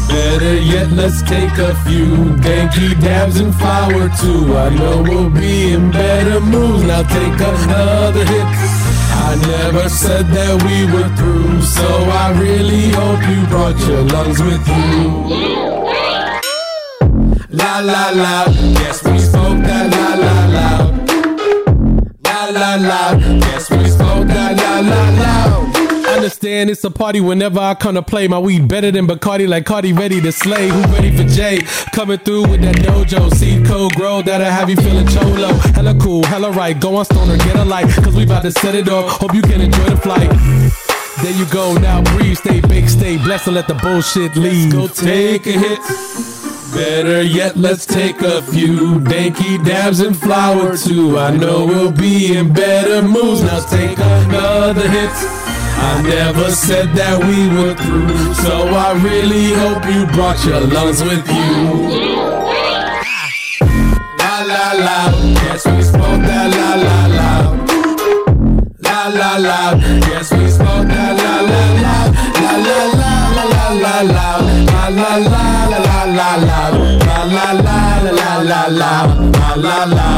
Better yet, let's take a few Yankee dabs and flower too. I know we'll be in better moods. Now take another hit. I never said that we were through, so I really hope you brought your lungs with you. La la la, guess we spoke that la la la. La la la, guess we spoke that la la la. Understand it's a party whenever I come to play. My weed better than Bacardi, like Cardi ready to slay. Who ready for Jay? Coming through with that dojo. Seed code grow that'll have you feeling cholo. Hella cool, hella right. Go on stoner, get a light. Cause we about to set it off. Hope you can enjoy the flight. There you go, now breathe, stay big, stay blessed, and let the bullshit leave. Let's go take a hit. Better yet, let's take a few danky dabs and flower too. I know we'll be in better moods. Now take another hit. I never said that we were through, so I really hope you brought your lungs with you. La la la, yes we smoke that la la la. La la la, yes we smoke that la la la. La la la la la la la, la la la la la la, la la la la la la, la la la.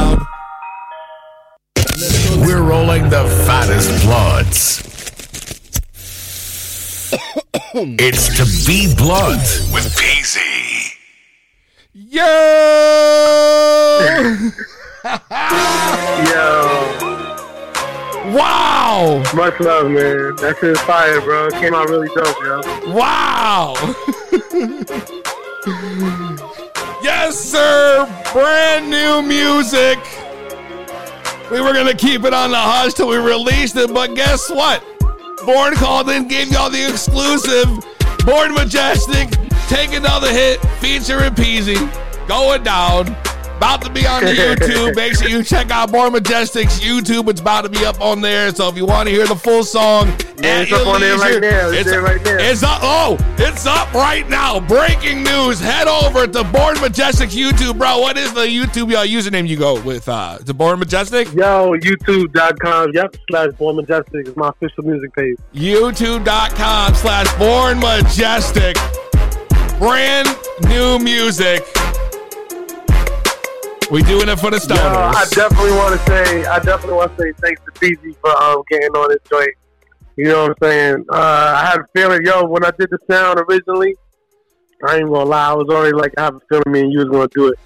We're rolling the fattest bloods it's to be blunt with Peasy. Yo! Yo. Wow. Much love, man. That shit is fire, bro. It came out really dope, yo. Wow. yes, sir. Brand new music. We were going to keep it on the hush till we released it, but guess what? Born called in, gave y'all the exclusive. Born Majestic, take another hit, featuring Peasy. Going down. About to be on the YouTube. Make sure you check out Born Majestic's YouTube. It's about to be up on there. So if you want to hear the full song, Yeah, it's up on there right now. It's It's, there right there. it's up. Oh, it's up right now. Breaking news. Head over to Born Majestic YouTube, bro. What is the YouTube uh, username you go with? Uh, to Born Majestic? Yo, YouTube.com. Yep, slash Born Majestic is my official music page. YouTube.com slash Born Majestic. Brand new music. We doing it for the Yo, I definitely want to say, I definitely want to say thanks to Peasy for um, getting on this joint. You know what I'm saying? Uh, I had a feeling, yo, when I did the sound originally, I ain't gonna lie, I was already like, I have a feeling me and you was gonna do it.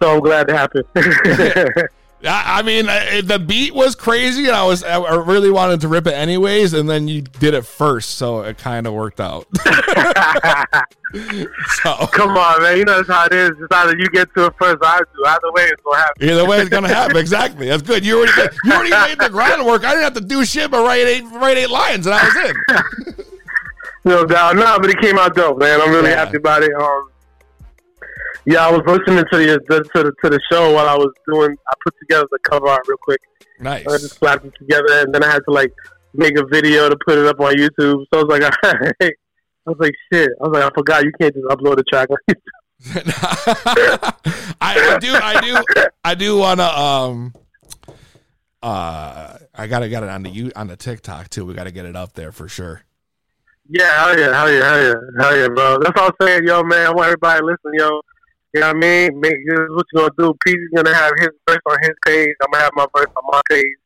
So I'm glad it happened. I, I mean, the beat was crazy, and I was I I really wanted to rip it anyways, and then you did it first, so it kind of worked out. so Come on, man. You know that's how it is. It's either you get to it first or I do. Either way, it's gonna happen. Either way, it's gonna happen. Exactly. That's good. You already you already made the groundwork. I didn't have to do shit but write eight write eight lines, and I was in. No doubt. No, but it came out dope, man. I'm really Yeah. happy about it. Um, yeah, I was listening to the, the to the to the show while I was doing. I put together the cover art real quick. Nice. I just slapped it together, and then I had to like make a video to put it up on YouTube. So I was like, I was like, shit. I was like, I forgot you can't just upload a track. on I, I do I do I do wanna um uh I gotta get it on the you on the TikTok too. We gotta get it up there for sure. Yeah, hell yeah, hell yeah, hell yeah, hell yeah, bro. That's all I'm saying, yo, man. I want everybody to listen, yo. You know what I mean? Make, this is what you gonna do. Pete is gonna have his verse on his page. I'm gonna have my verse on my page.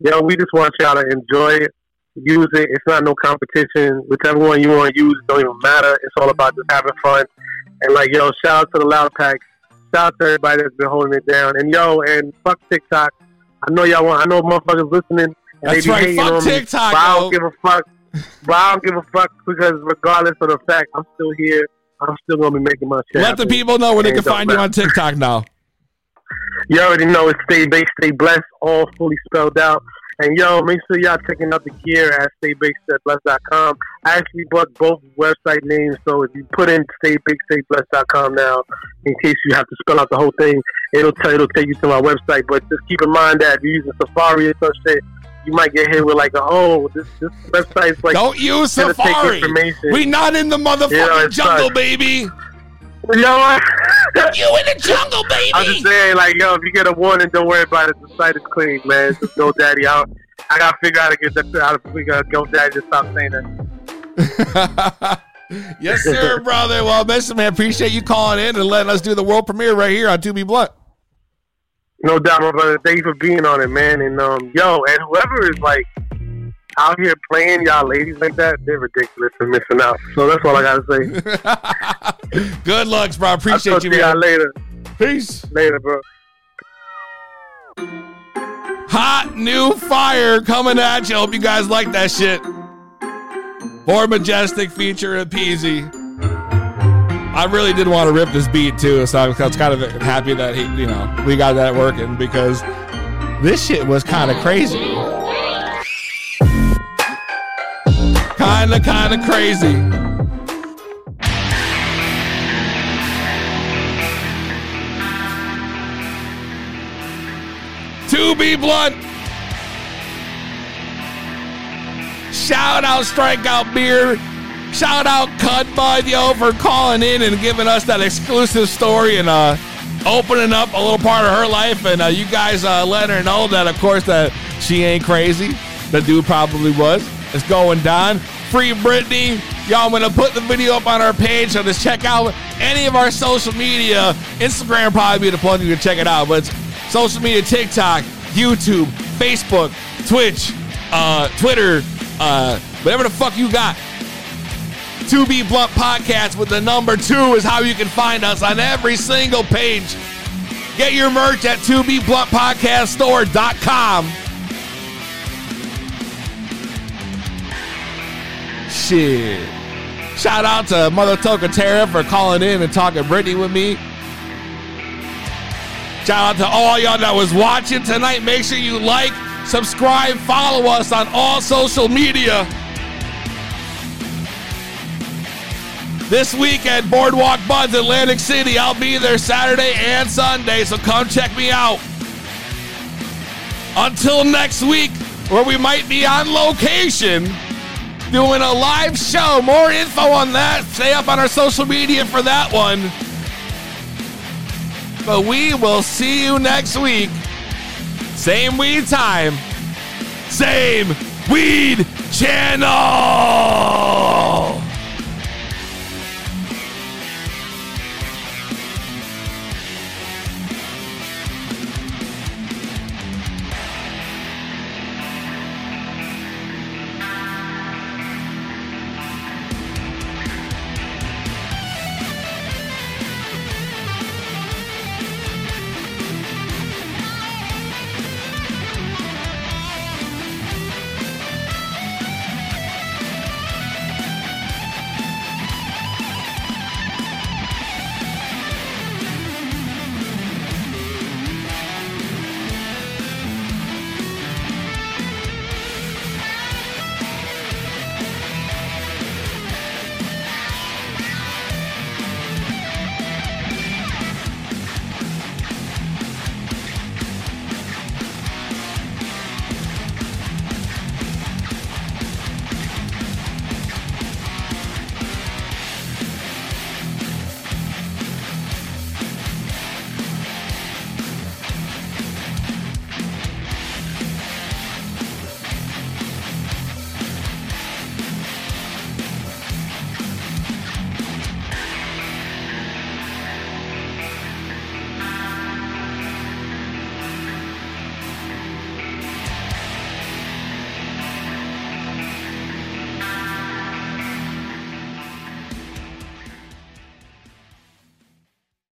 Yo, we just want y'all to enjoy it, use it. It's not no competition. Whichever one you want to use, it don't even matter. It's all about just having fun. And like, yo, shout out to the Loud Pack. Shout out to everybody that's been holding it down. And yo, and fuck TikTok. I know y'all want. I know motherfuckers listening. And That's they be right. hating Fuck on me, TikTok, but I don't give a fuck. But I don't give a fuck because regardless of the fact, I'm still here. I'm still gonna be making my. Let the people know where they can find you on TikTok now. You already know it's Stay Baked, Stay Blessed, all fully spelled out. And yo, make sure y'all checking out the gear at StayBakedStayBlessed.com. I actually bought both website names, so if you put in StayBakedStayBlessed.com now, in case you have to spell out the whole thing, it'll tell it'll take you to my website. But just keep in mind that if you're using Safari or some shit, you might get hit with like, a, oh, this this website's like Don't use Safari. We not in the motherfucking it jungle, sucks. baby. You know what? you in the jungle, baby. I'm just saying, like, yo, if you get a warning, don't worry about it. The site is clean, man. Just GoDaddy out. I gotta figure out how to get that. How to figure out GoDaddy to stop saying that. yes, sir, brother. Well, listen, man, appreciate you calling in and letting us do the world premiere right here on To Be Blunt. No doubt, my brother. Thank you for being on it, man. And um, yo, and whoever is like out here playing y'all ladies like that, they're ridiculous and missing out. So that's all I gotta say. Good luck, bro. I'll Appreciate talk you, to y'all later. Peace. Later, bro. Hot new fire coming at you. Hope you guys like that shit. Born Majestic feature of Peasy. I really did want to rip this beat too, so I was, kind of happy that he, you know, we got that working because this shit was kind of crazy. Kind of, kind of crazy. To be blunt. Shout out Strikeout Beer. Shout out Cud Bud, yo, for calling in and giving us that exclusive story and uh, opening up a little part of her life. And uh, you guys uh, letting her know that, of course, that she ain't crazy. The dude probably was. It's going down. Free Britney. Y'all, I'm going to put the video up on our page. So just check out any of our social media. Instagram probably be the plug you can check it out. But social media TikTok, YouTube, Facebook, Twitch, uh, Twitter, uh, whatever the fuck you got. To Be Blunt Podcast with the number two is how you can find us on every single page. Get your merch at to be 2bbluntpodcaststore.com. Shit. Shout out to Mother Token Tara for calling in and talking Britney with me. Shout out to all y'all that was watching tonight. Make sure you like, subscribe, follow us on all social media. This week at Boardwalk Buds Atlantic City, I'll be there Saturday and Sunday, so come check me out. Until next week, where we might be on location doing a live show. More info on that. Stay up on our social media for that one. But we will see you next week. Same weed time. Same weed channel.